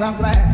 I'm glad.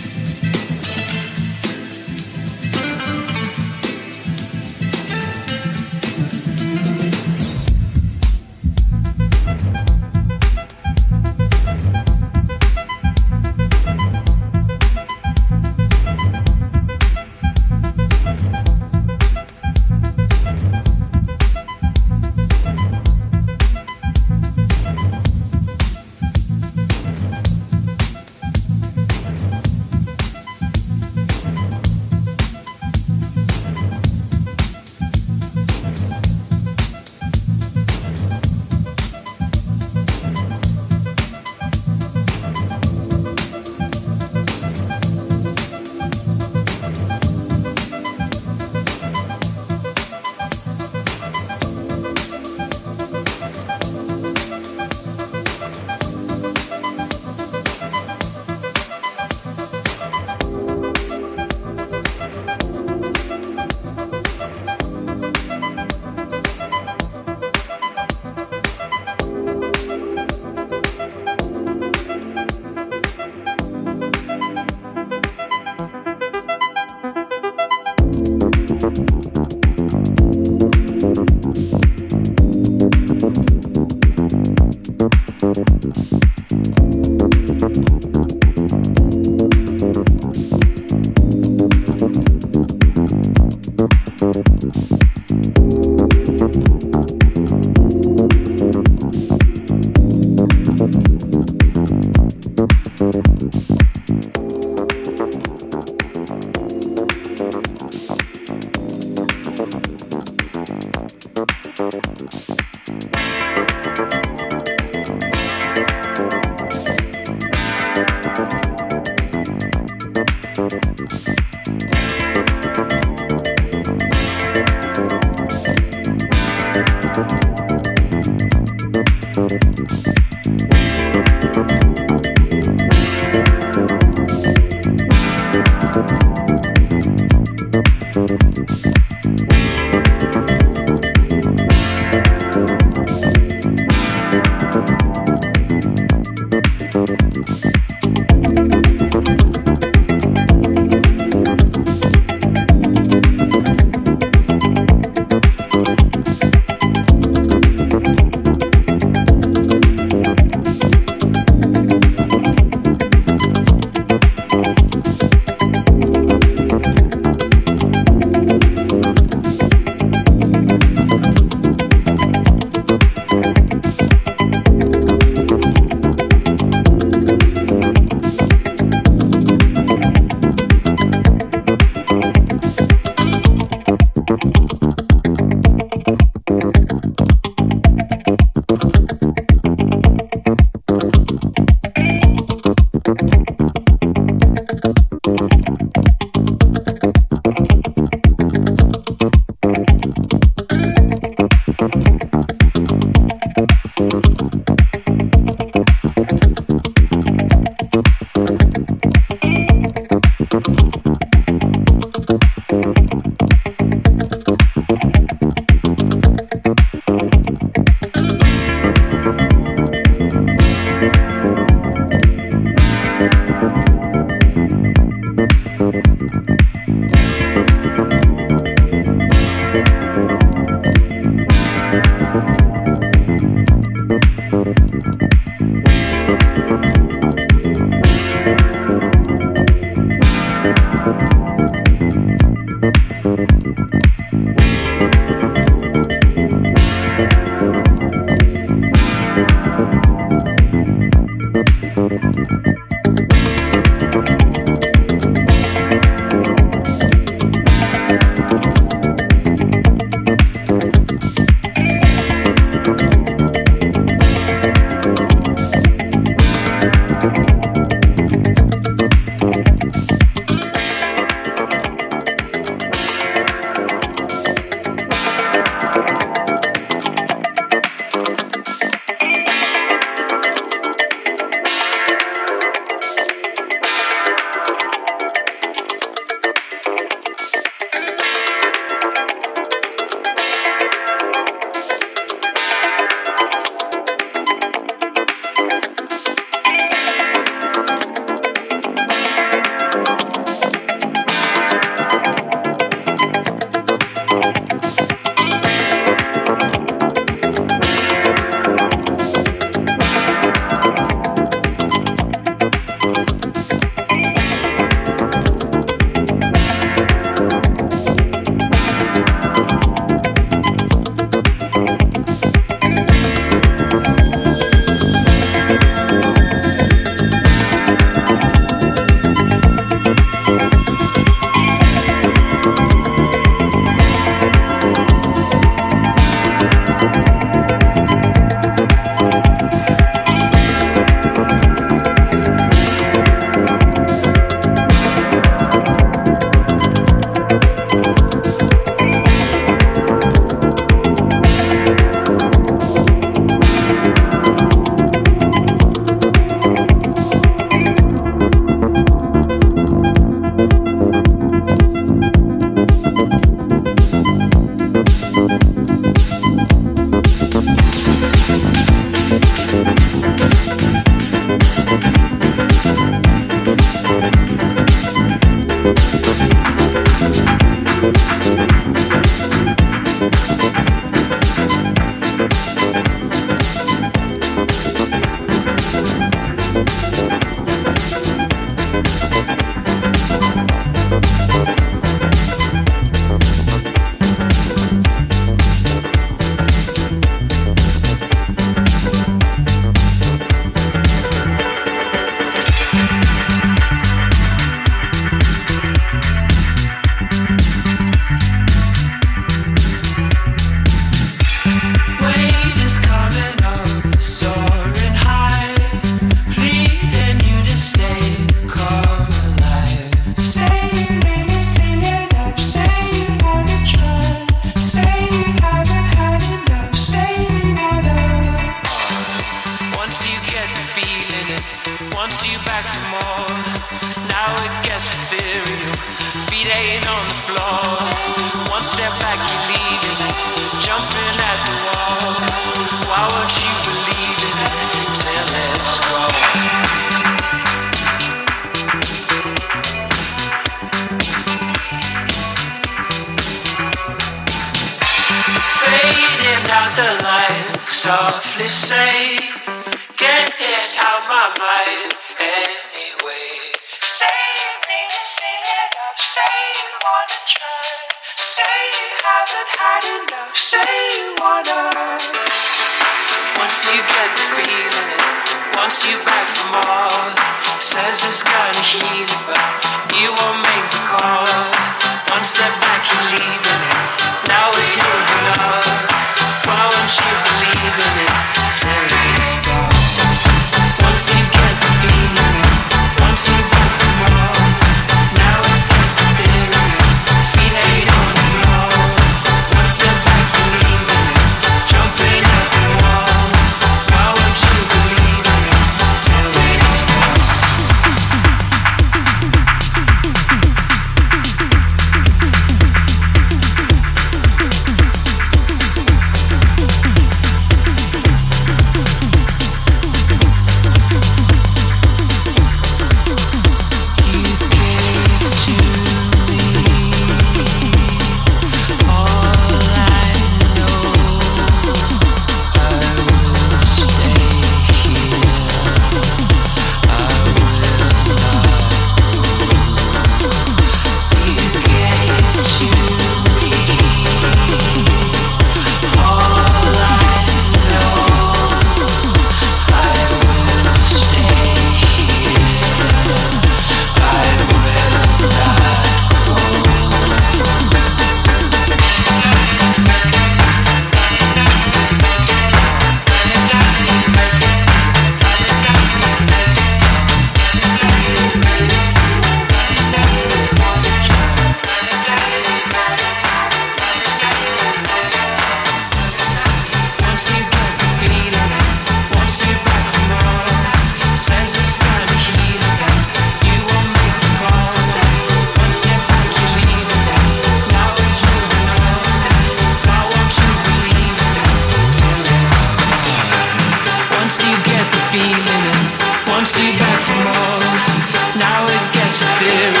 still